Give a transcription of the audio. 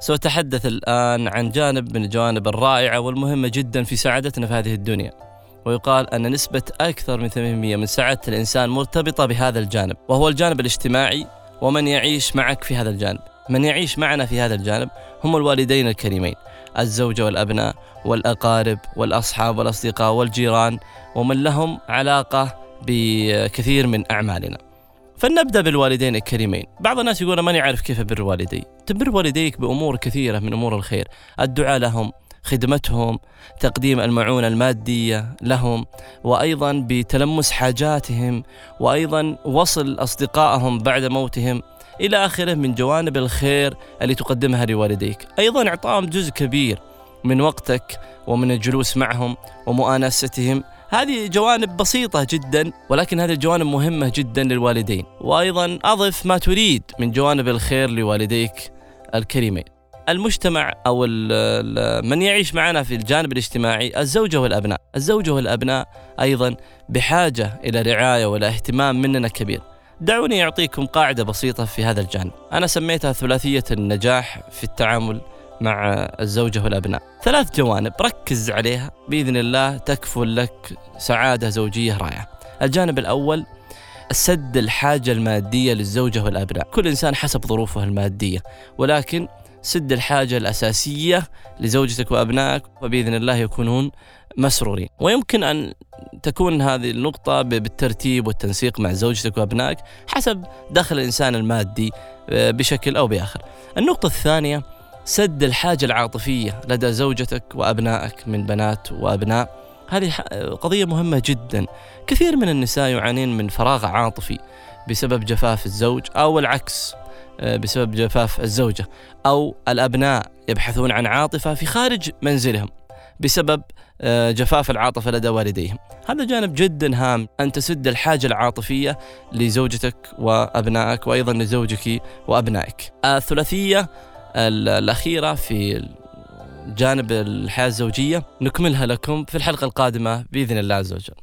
سأتحدث الآن عن جانب من الجوانب الرائعة والمهمة جدا في سعادتنا في هذه الدنيا. ويقال أن نسبة أكثر من 8% من سعادة الإنسان مرتبطة بهذا الجانب وهو الجانب الاجتماعي ومن يعيش معك في هذا الجانب. من يعيش معنا في هذا الجانب هم الوالدين الكريمين الزوجة والأبناء والأقارب والأصحاب والأصدقاء والجيران ومن لهم علاقة بكثير من أعمالنا. فلنبدأ بالوالدين الكريمين. بعض الناس يقول ماني عارف كيف أبر والدي. تبر والديك بأمور كثيرة من أمور الخير. الدعاء لهم خدمتهم تقديم المعونة المادية لهم وأيضا بتلمس حاجاتهم وأيضا وصل أصدقائهم بعد موتهم. إلى آخره من جوانب الخير اللي تقدمها لوالديك. أيضا إعطائهم جزء كبير من وقتك ومن الجلوس معهم ومؤانستهم. هذه جوانب بسيطة جدا ولكن هذه الجوانب مهمة جدا للوالدين. وأيضا أضف ما تريد من جوانب الخير لوالديك الكريمين. المجتمع أو من يعيش معنا في الجانب الاجتماعي الزوجة والأبناء. الزوجة والأبناء أيضا بحاجة إلى رعاية ولا اهتمام مننا كبير. دعوني أعطيكم قاعدة بسيطة في هذا الجانب. أنا سميتها ثلاثية النجاح في التعامل مع الزوجة والأبناء. ثلاث جوانب ركز عليها بإذن الله تكفل لك سعادة زوجية رائعة. الجانب الأول سد الحاجة المادية للزوجة والأبناء. كل إنسان حسب ظروفه المادية ولكن سد الحاجة الأساسية لزوجتك وأبنائك وبإذن الله يكونون مسرورين. ويمكن أن تكون هذه النقطة بالترتيب والتنسيق مع زوجتك وأبنائك حسب دخل الإنسان المادي آه، بشكل أو بآخر. النقطة الثانية سد الحاجة العاطفية لدى زوجتك وأبنائك من بنات وأبناء. هذه قضية مهمة جدا. كثير من النساء يعانين من فراغ عاطفي بسبب جفاف الزوج أو العكس آه، بسبب جفاف الزوجة أو الأبناء يبحثون عن عاطفة في خارج منزلهم بسبب آه، جفاف العاطفة لدى والديهم. هذا جانب جدا هام أن تسد الحاجة العاطفية لزوجتك وأبنائك وأيضا لزوجك وأبنائك. الثلاثية الأخيرة في جانب الحياة الزوجية نكملها لكم في الحلقة القادمة بإذن الله عز وجل.